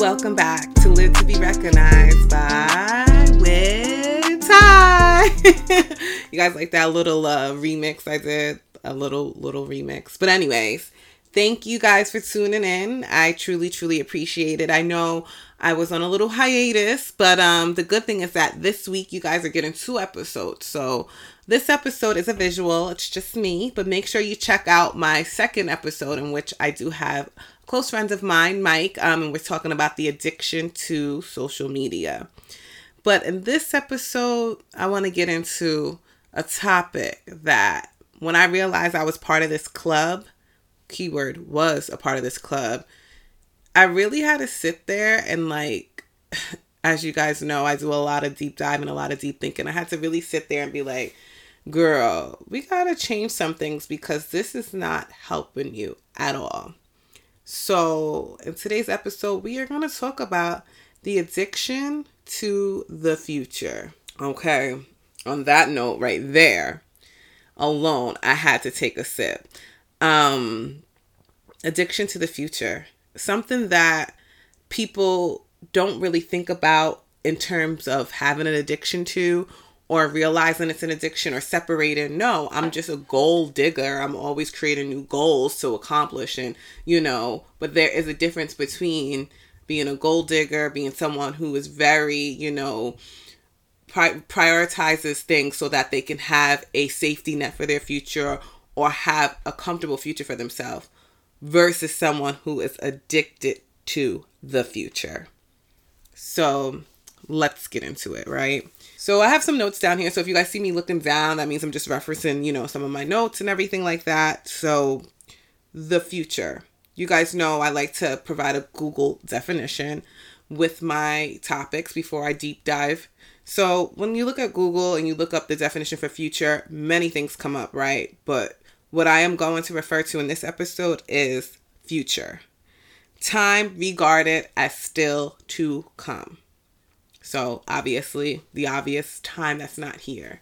welcome back to Live to Be Recognized by With Ty. you guys like that little uh, remix I did? A little little remix. But anyways, thank you guys for tuning in. I truly truly appreciate it. I know I was on a little hiatus, but um the good thing is that this week you guys are getting two episodes. So this episode is a visual, it's just me, but make sure you check out my second episode in which I do have close friends of mine, Mike, um, and we're talking about the addiction to social media. But in this episode, I want to get into a topic that when I realized I was part of this club, keyword was a part of this club, I really had to sit there and like, as you guys know, I do a lot of deep dive and a lot of deep thinking. I had to really sit there and be like, girl, we got to change some things because this is not helping you at all. So, in today's episode, we are going to talk about the addiction to the future. Okay, on that note, right there alone, I had to take a sip. Um, addiction to the future, something that people don't really think about in terms of having an addiction to or realizing it's an addiction or separating. No, I'm just a goal digger. I'm always creating new goals to accomplish. And, you know, but there is a difference between being a goal digger, being someone who is very, you know, pri- prioritizes things so that they can have a safety net for their future or have a comfortable future for themselves versus someone who is addicted to the future. So let's get into it, right? So I have some notes down here. So if you guys see me looking down, that means I'm just referencing, you know, some of my notes and everything like that. So the future. You guys know I like to provide a Google definition with my topics before I deep dive. So when you look at Google and you look up the definition for future, many things come up, right? But what I am going to refer to in this episode is future. Time regarded as still to come. So obviously, the obvious time that's not here.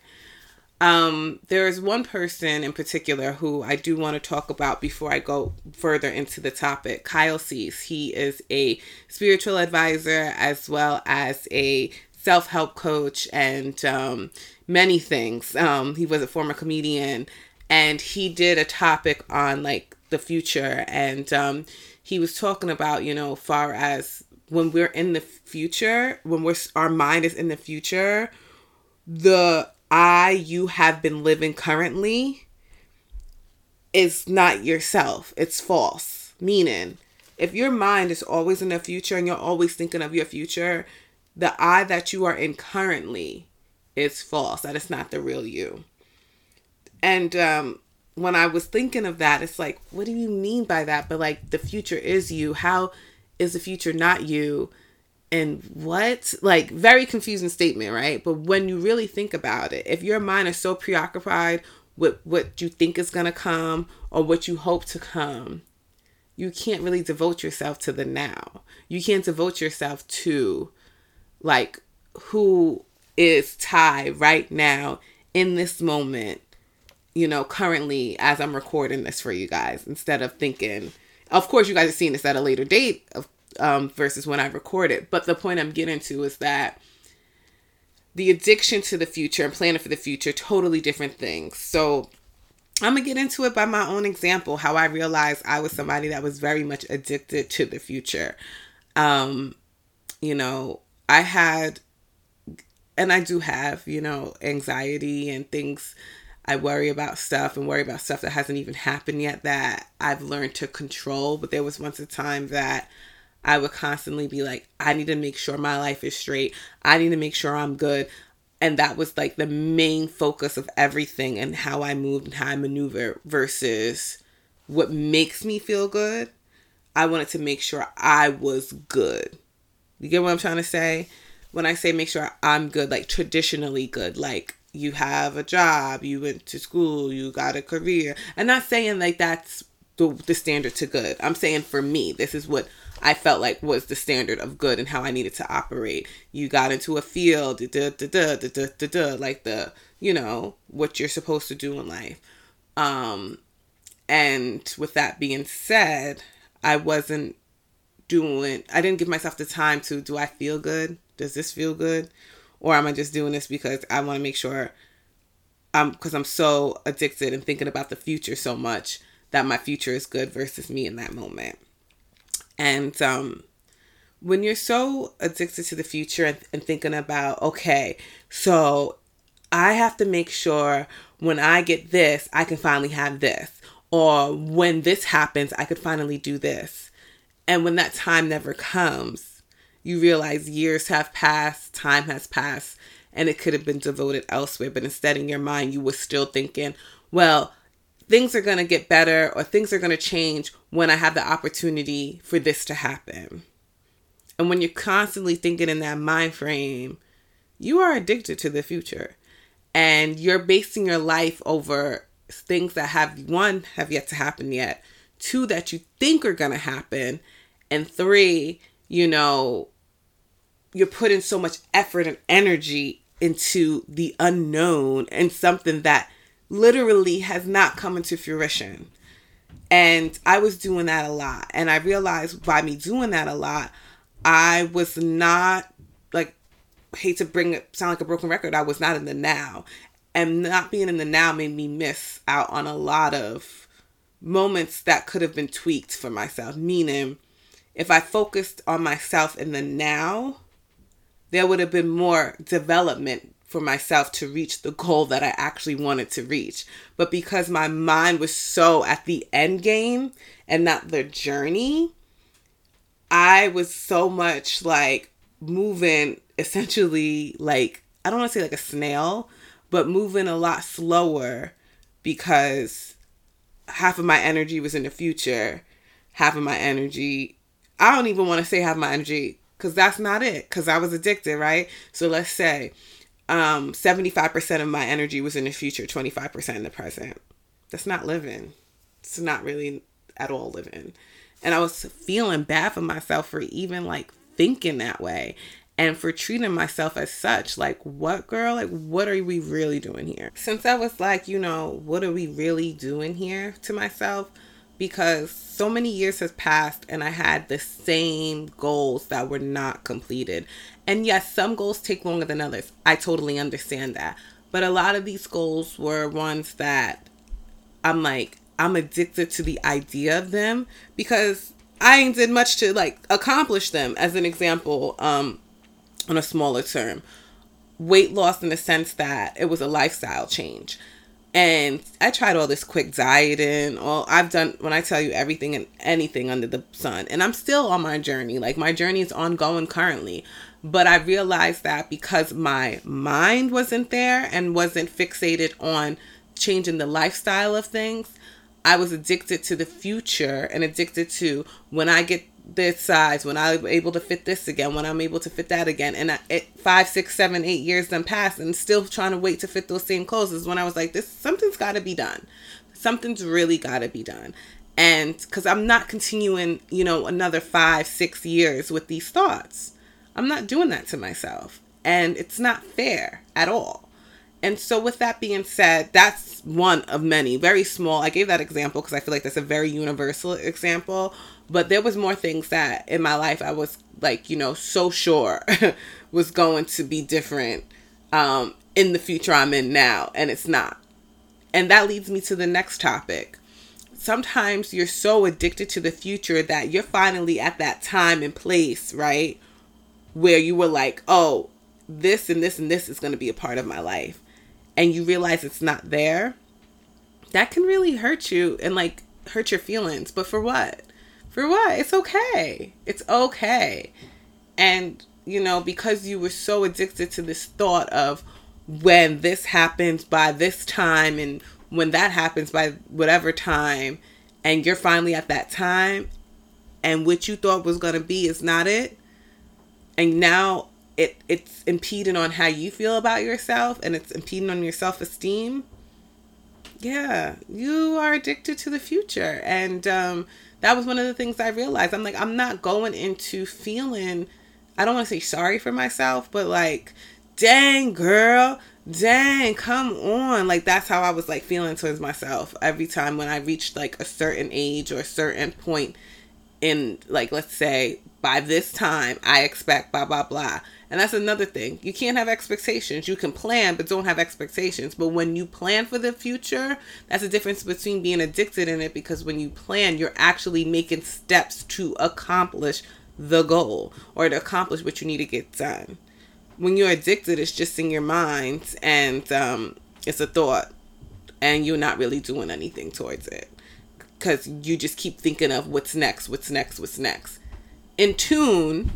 Um, there's one person in particular who I do want to talk about before I go further into the topic. Kyle Cease. He is a spiritual advisor as well as a self help coach and um, many things. Um, he was a former comedian and he did a topic on like the future and um, he was talking about, you know, far as when we're in the future, when we're our mind is in the future, the I you have been living currently is not yourself. It's false. Meaning, if your mind is always in the future and you're always thinking of your future, the I that you are in currently is false. That is not the real you. And um, when I was thinking of that, it's like, what do you mean by that? But like, the future is you. How is the future not you? And what? Like, very confusing statement, right? But when you really think about it, if your mind is so preoccupied with what you think is going to come or what you hope to come, you can't really devote yourself to the now. You can't devote yourself to, like, who is Ty right now in this moment, you know, currently as I'm recording this for you guys, instead of thinking, of course, you guys are seeing this at a later date of, um, versus when I record it. But the point I'm getting to is that the addiction to the future and planning for the future, totally different things. So I'm gonna get into it by my own example, how I realized I was somebody that was very much addicted to the future. Um, you know, I had, and I do have, you know, anxiety and things I worry about stuff and worry about stuff that hasn't even happened yet that I've learned to control. But there was once a time that I would constantly be like, I need to make sure my life is straight. I need to make sure I'm good. And that was like the main focus of everything and how I moved and how I maneuver versus what makes me feel good. I wanted to make sure I was good. You get what I'm trying to say? When I say make sure I'm good, like traditionally good, like you have a job, you went to school, you got a career. I'm not saying like that's the, the standard to good. I'm saying for me, this is what I felt like was the standard of good and how I needed to operate. You got into a field, da, da, da, da, da, da, da, like the, you know, what you're supposed to do in life. Um, and with that being said, I wasn't doing I didn't give myself the time to do I feel good? Does this feel good? Or am I just doing this because I want to make sure I'm because I'm so addicted and thinking about the future so much that my future is good versus me in that moment. And um when you're so addicted to the future and, and thinking about, okay, so I have to make sure when I get this, I can finally have this. Or when this happens, I could finally do this. And when that time never comes, you realize years have passed, time has passed, and it could have been devoted elsewhere. But instead, in your mind, you were still thinking, well, things are going to get better or things are going to change when I have the opportunity for this to happen. And when you're constantly thinking in that mind frame, you are addicted to the future. And you're basing your life over things that have one have yet to happen yet, two that you think are going to happen, and three, you know, you're putting so much effort and energy into the unknown and something that literally has not come into fruition. And I was doing that a lot. And I realized by me doing that a lot, I was not like hate to bring it sound like a broken record. I was not in the now. And not being in the now made me miss out on a lot of moments that could have been tweaked for myself. Meaning, if I focused on myself in the now, there would have been more development for myself to reach the goal that I actually wanted to reach. But because my mind was so at the end game and not the journey, I was so much like moving essentially like I don't want to say like a snail, but moving a lot slower because half of my energy was in the future, half of my energy I don't even want to say have my energy because that's not it because I was addicted, right? So let's say um 75% of my energy was in the future, 25% in the present. That's not living. It's not really at all living. And I was feeling bad for myself for even like thinking that way and for treating myself as such. Like, what girl? Like, what are we really doing here? Since I was like, you know, what are we really doing here to myself? Because so many years has passed and I had the same goals that were not completed. And yes, some goals take longer than others. I totally understand that. But a lot of these goals were ones that I'm like, I'm addicted to the idea of them because I ain't did much to like accomplish them. As an example, um, on a smaller term, weight loss in the sense that it was a lifestyle change. And I tried all this quick dieting. All I've done when I tell you everything and anything under the sun, and I'm still on my journey. Like my journey is ongoing currently, but I realized that because my mind wasn't there and wasn't fixated on changing the lifestyle of things, I was addicted to the future and addicted to when I get this size, when I'm able to fit this again, when I'm able to fit that again. And I, it, five, six, seven, eight years then passed and still trying to wait to fit those same clothes is when I was like, this, something's got to be done. Something's really got to be done. And because I'm not continuing, you know, another five, six years with these thoughts. I'm not doing that to myself. And it's not fair at all. And so, with that being said, that's one of many, very small. I gave that example because I feel like that's a very universal example. But there was more things that in my life I was like, you know, so sure was going to be different um, in the future I'm in now, and it's not. And that leads me to the next topic. Sometimes you're so addicted to the future that you're finally at that time and place, right? Where you were like, oh, this and this and this is going to be a part of my life and you realize it's not there, that can really hurt you and like hurt your feelings. But for what? For what? It's okay. It's okay. And, you know, because you were so addicted to this thought of when this happens by this time and when that happens by whatever time, and you're finally at that time, and what you thought was going to be is not it. And now it it's impeding on how you feel about yourself and it's impeding on your self-esteem yeah you are addicted to the future and um, that was one of the things i realized i'm like i'm not going into feeling i don't want to say sorry for myself but like dang girl dang come on like that's how i was like feeling towards myself every time when i reached like a certain age or a certain point in like let's say by this time I expect blah blah blah. And that's another thing. You can't have expectations. You can plan, but don't have expectations. But when you plan for the future, that's the difference between being addicted in it because when you plan, you're actually making steps to accomplish the goal or to accomplish what you need to get done. When you're addicted, it's just in your mind and um, it's a thought, and you're not really doing anything towards it because you just keep thinking of what's next, what's next, what's next. In tune,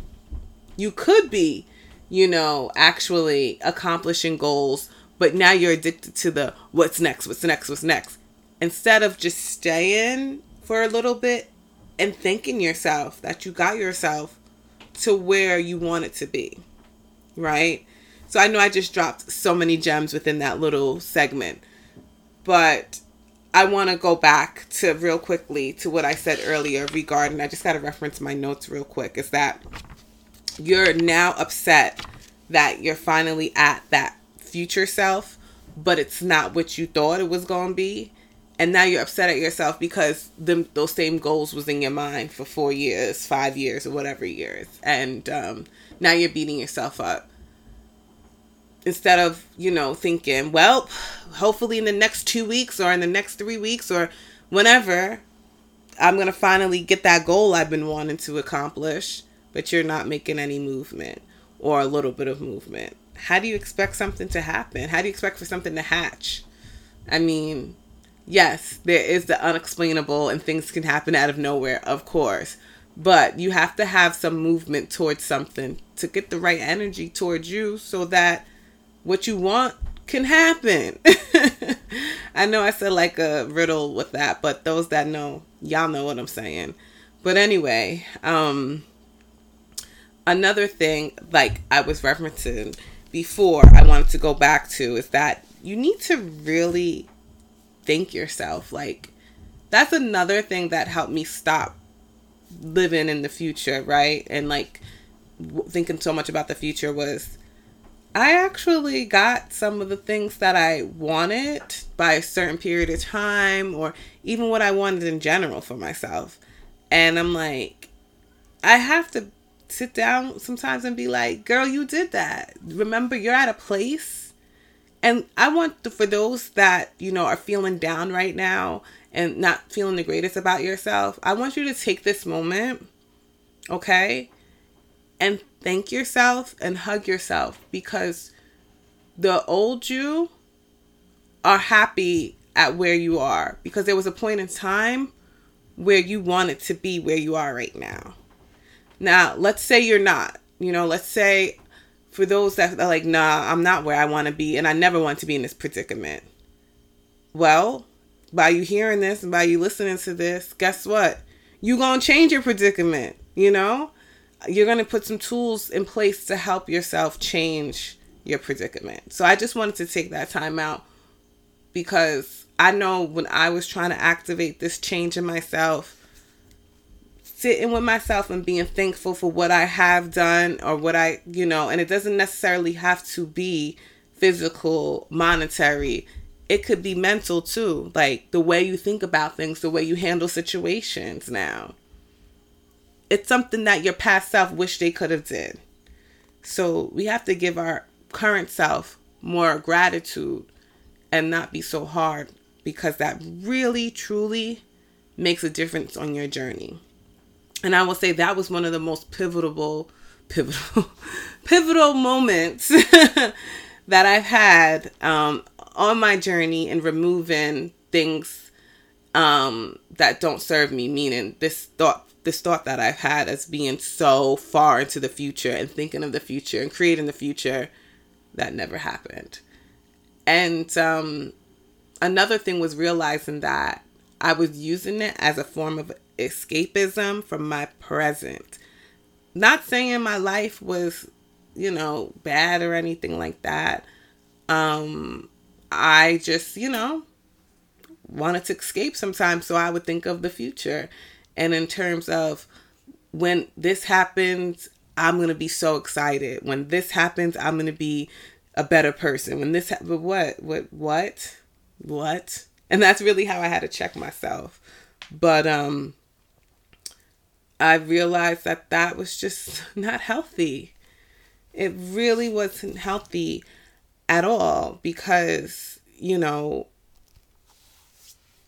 you could be, you know, actually accomplishing goals, but now you're addicted to the what's next, what's next, what's next. Instead of just staying for a little bit and thanking yourself that you got yourself to where you want it to be. Right? So I know I just dropped so many gems within that little segment. But I want to go back to real quickly to what I said earlier regarding, I just got to reference my notes real quick, is that you're now upset that you're finally at that future self, but it's not what you thought it was going to be. And now you're upset at yourself because the, those same goals was in your mind for four years, five years, or whatever years. And um, now you're beating yourself up instead of you know thinking well hopefully in the next two weeks or in the next three weeks or whenever i'm gonna finally get that goal i've been wanting to accomplish but you're not making any movement or a little bit of movement how do you expect something to happen how do you expect for something to hatch i mean yes there is the unexplainable and things can happen out of nowhere of course but you have to have some movement towards something to get the right energy towards you so that what you want can happen. I know I said like a riddle with that, but those that know, y'all know what I'm saying. But anyway, um another thing like I was referencing before I wanted to go back to is that you need to really think yourself like that's another thing that helped me stop living in the future, right? And like thinking so much about the future was I actually got some of the things that I wanted by a certain period of time, or even what I wanted in general for myself. And I'm like, I have to sit down sometimes and be like, girl, you did that. Remember, you're at a place. And I want to, for those that, you know, are feeling down right now and not feeling the greatest about yourself, I want you to take this moment, okay? And thank yourself and hug yourself because the old you are happy at where you are because there was a point in time where you wanted to be where you are right now. Now, let's say you're not. You know, let's say for those that are like, nah, I'm not where I want to be and I never want to be in this predicament. Well, by you hearing this and by you listening to this, guess what? You're going to change your predicament, you know? you're going to put some tools in place to help yourself change your predicament. So I just wanted to take that time out because I know when I was trying to activate this change in myself, sitting with myself and being thankful for what I have done or what I, you know, and it doesn't necessarily have to be physical, monetary. It could be mental too, like the way you think about things, the way you handle situations now it's something that your past self wish they could have did. So we have to give our current self more gratitude and not be so hard because that really truly makes a difference on your journey. And I will say that was one of the most pivotal pivotal pivotal moments that I've had um, on my journey in removing things um, that don't serve me, meaning this thought this thought that I've had as being so far into the future and thinking of the future and creating the future that never happened. And um, another thing was realizing that I was using it as a form of escapism from my present. Not saying my life was, you know, bad or anything like that. Um, I just, you know, wanted to escape sometimes, so I would think of the future and in terms of when this happens, I'm to be so excited. When this happens, I'm to be a better person. When this happens, what, what, what, what? And that's really how I had to check myself. But, um, I realized that that was just not healthy. It really wasn't healthy at all because, you know,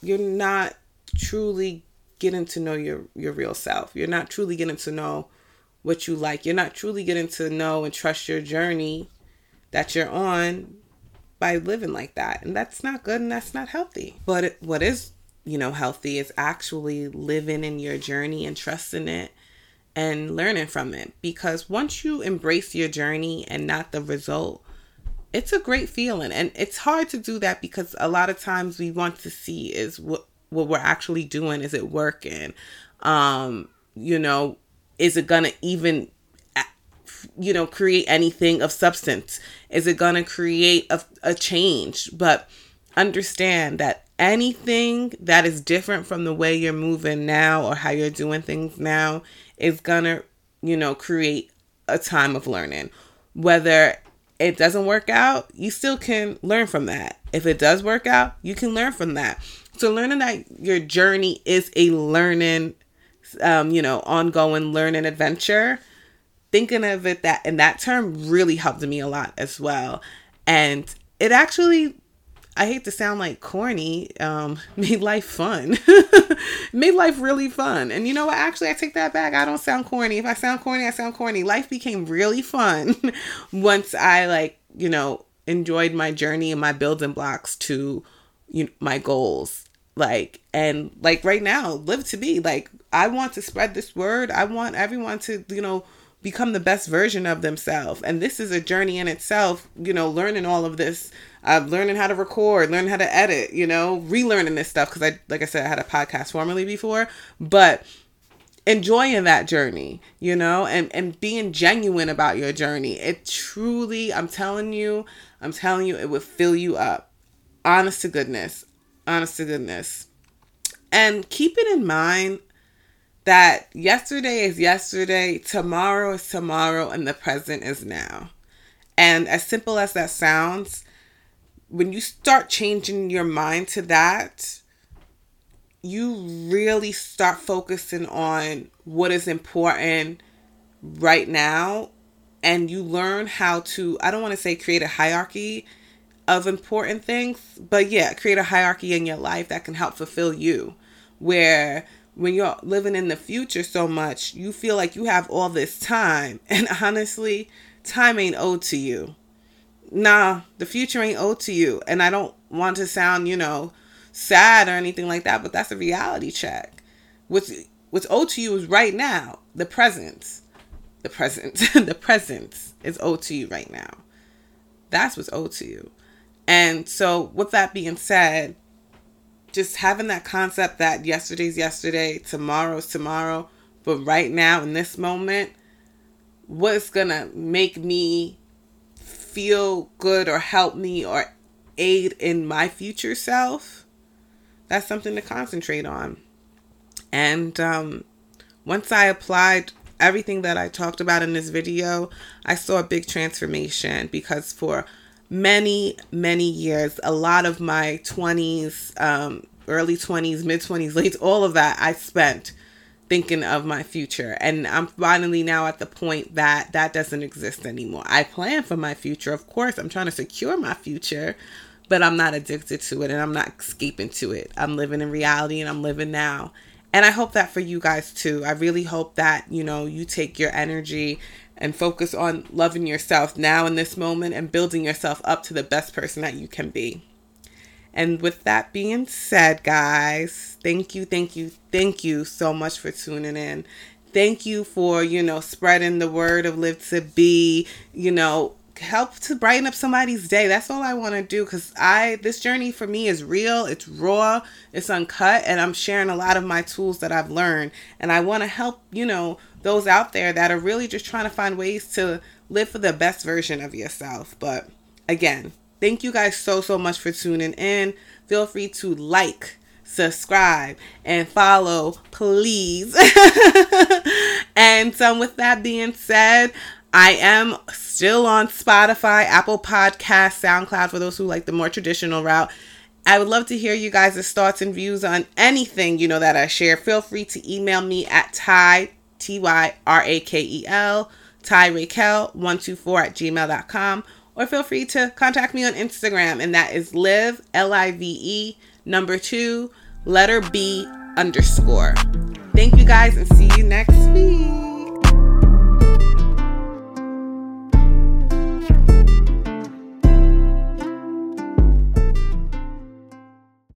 you're not truly getting to know your your real self. You're not truly getting to know what you like. You're not truly getting to know and trust your journey that you're on by living like that. And that's not good and that's not healthy. But what is, you know, healthy is actually living in your journey and trusting it and learning from it because once you embrace your journey and not the result, it's a great feeling. And it's hard to do that because a lot of times we want to see is what what we're actually doing is it working? Um, you know, is it gonna even you know create anything of substance is it gonna create a, a change but understand that anything that is different from the way you're moving now or how you're doing things now is gonna you know create a time of learning. Whether it doesn't work out you still can learn from that. If it does work out you can learn from that. So learning that your journey is a learning um, you know ongoing learning adventure thinking of it that in that term really helped me a lot as well. And it actually I hate to sound like corny, um, made life fun. made life really fun. And you know what? Actually, I take that back. I don't sound corny. If I sound corny, I sound corny. Life became really fun once I, like, you know, enjoyed my journey and my building blocks to you know, my goals. Like, and like right now, live to be. Like, I want to spread this word. I want everyone to, you know, become the best version of themselves. And this is a journey in itself, you know, learning all of this I'm learning how to record, learning how to edit, you know, relearning this stuff because I, like I said, I had a podcast formerly before, but enjoying that journey, you know, and and being genuine about your journey. It truly, I'm telling you, I'm telling you, it would fill you up. Honest to goodness, honest to goodness, and keep it in mind that yesterday is yesterday, tomorrow is tomorrow, and the present is now. And as simple as that sounds, when you start changing your mind to that, you really start focusing on what is important right now and you learn how to I don't want to say create a hierarchy of important things, but yeah, create a hierarchy in your life that can help fulfill you where when you're living in the future so much, you feel like you have all this time and honestly, time ain't owed to you nah, the future ain't owed to you. And I don't want to sound, you know, sad or anything like that, but that's a reality check. What's what's owed to you is right now, the present. The present. the present is owed to you right now. That's what's owed to you. And so with that being said, just having that concept that yesterday's yesterday, tomorrow's tomorrow, but right now in this moment, what's gonna make me feel good or help me or aid in my future self, that's something to concentrate on. And um, once I applied everything that I talked about in this video, I saw a big transformation because for many, many years, a lot of my 20s, um, early 20s, mid 20s, late, all of that I spent thinking of my future. And I'm finally now at the point that that doesn't exist anymore. I plan for my future, of course. I'm trying to secure my future, but I'm not addicted to it and I'm not escaping to it. I'm living in reality and I'm living now. And I hope that for you guys too. I really hope that, you know, you take your energy and focus on loving yourself now in this moment and building yourself up to the best person that you can be. And with that being said, guys, thank you, thank you, thank you so much for tuning in. Thank you for, you know, spreading the word of Live to Be, you know, help to brighten up somebody's day. That's all I want to do cuz I this journey for me is real, it's raw, it's uncut and I'm sharing a lot of my tools that I've learned and I want to help, you know, those out there that are really just trying to find ways to live for the best version of yourself. But again, Thank you guys so, so much for tuning in. Feel free to like, subscribe, and follow, please. and so, with that being said, I am still on Spotify, Apple Podcast, SoundCloud for those who like the more traditional route. I would love to hear you guys' thoughts and views on anything, you know, that I share. Feel free to email me at Ty T Y R A K E L, Ty Raquel 124 at gmail.com. Or feel free to contact me on Instagram, and that is live, L I V E, number two, letter B underscore. Thank you guys, and see you next week.